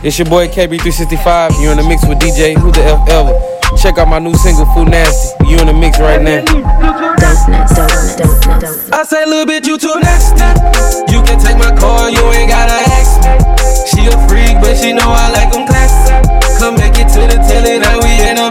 It's your boy KayBee365. You in the mix with DJ Who the F Ever. Check out my new single, Fool Nasty. You in the mix right now. I say, little bitch, you too nasty. You can take my car, you ain't gotta ask me. She a freak, but she know I like them classy. Come back it to the telly, now we ain't no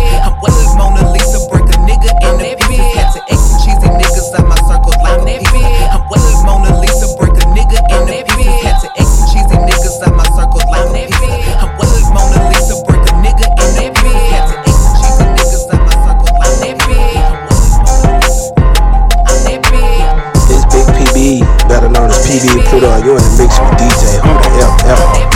TV put on, you in the mix with DJ Who the hell yeah.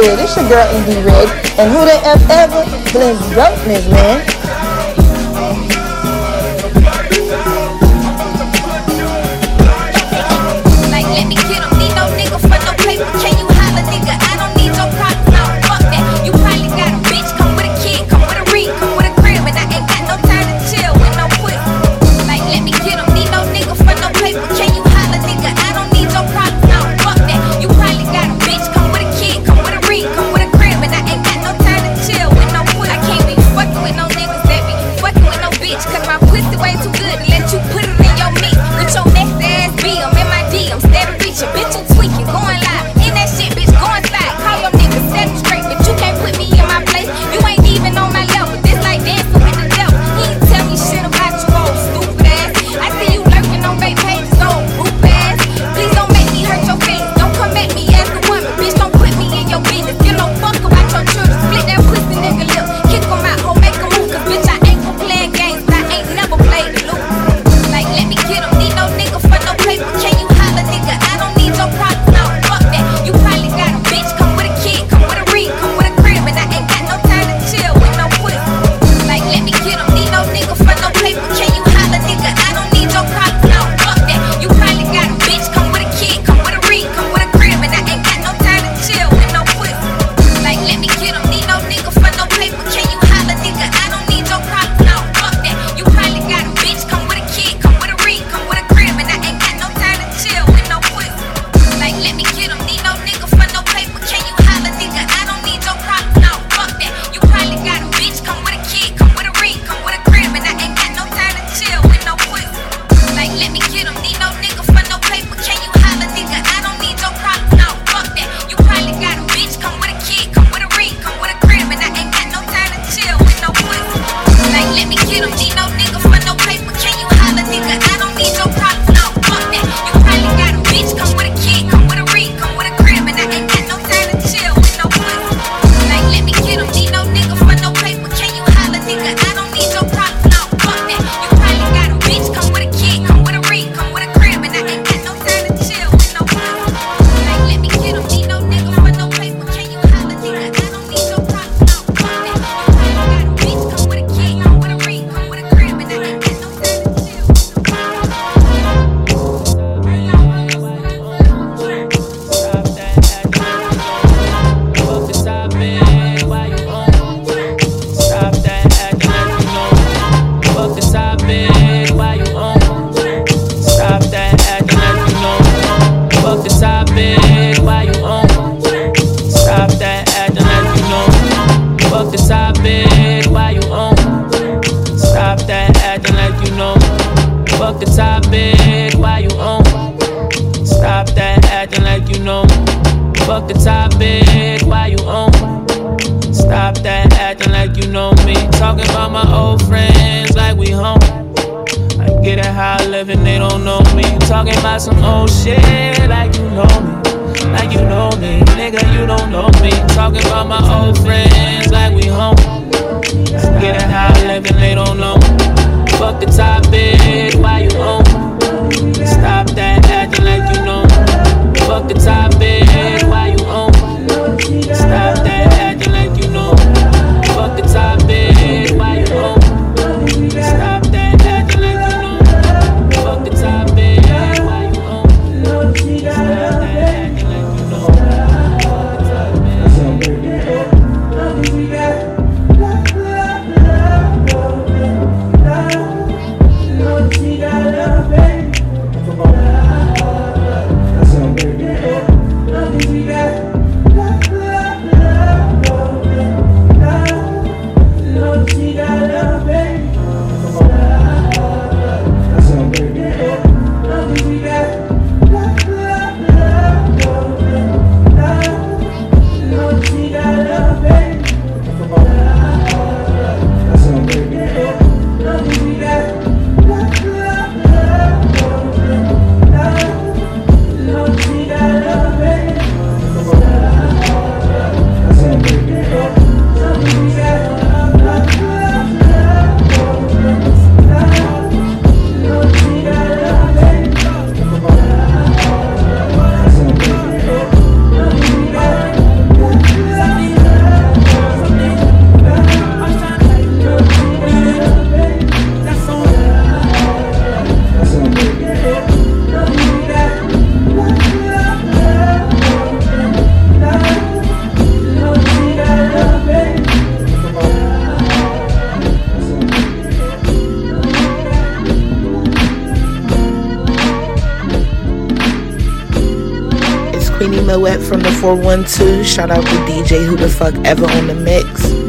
good. It's your girl, Indie Red. And who the F ever? blends Brokenness, man. stupid. Why you on? Stop that acting like you know. Fuck the topic. Why you on? Stop that acting like you know. Fuck the topic. Why you on? Stop that acting like you know. Fuck the topic. Why you on? Stop that acting like you know. Fuck the topic. Why you on? Stop that acting like you know me. Talking about my old friends like we home. I get it how I live and they don't know me. Talking about some old shit like you know me. Like you know me, nigga, you don't know me. Talking about my old friends like we home. I Get it how I live and they don't know Queenie Moet from the 412. Shout out to DJ Who the Fuck Ever on the mix.